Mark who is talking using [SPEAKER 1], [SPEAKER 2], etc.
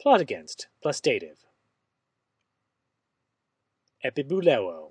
[SPEAKER 1] Plot against plus dative. Epibuleo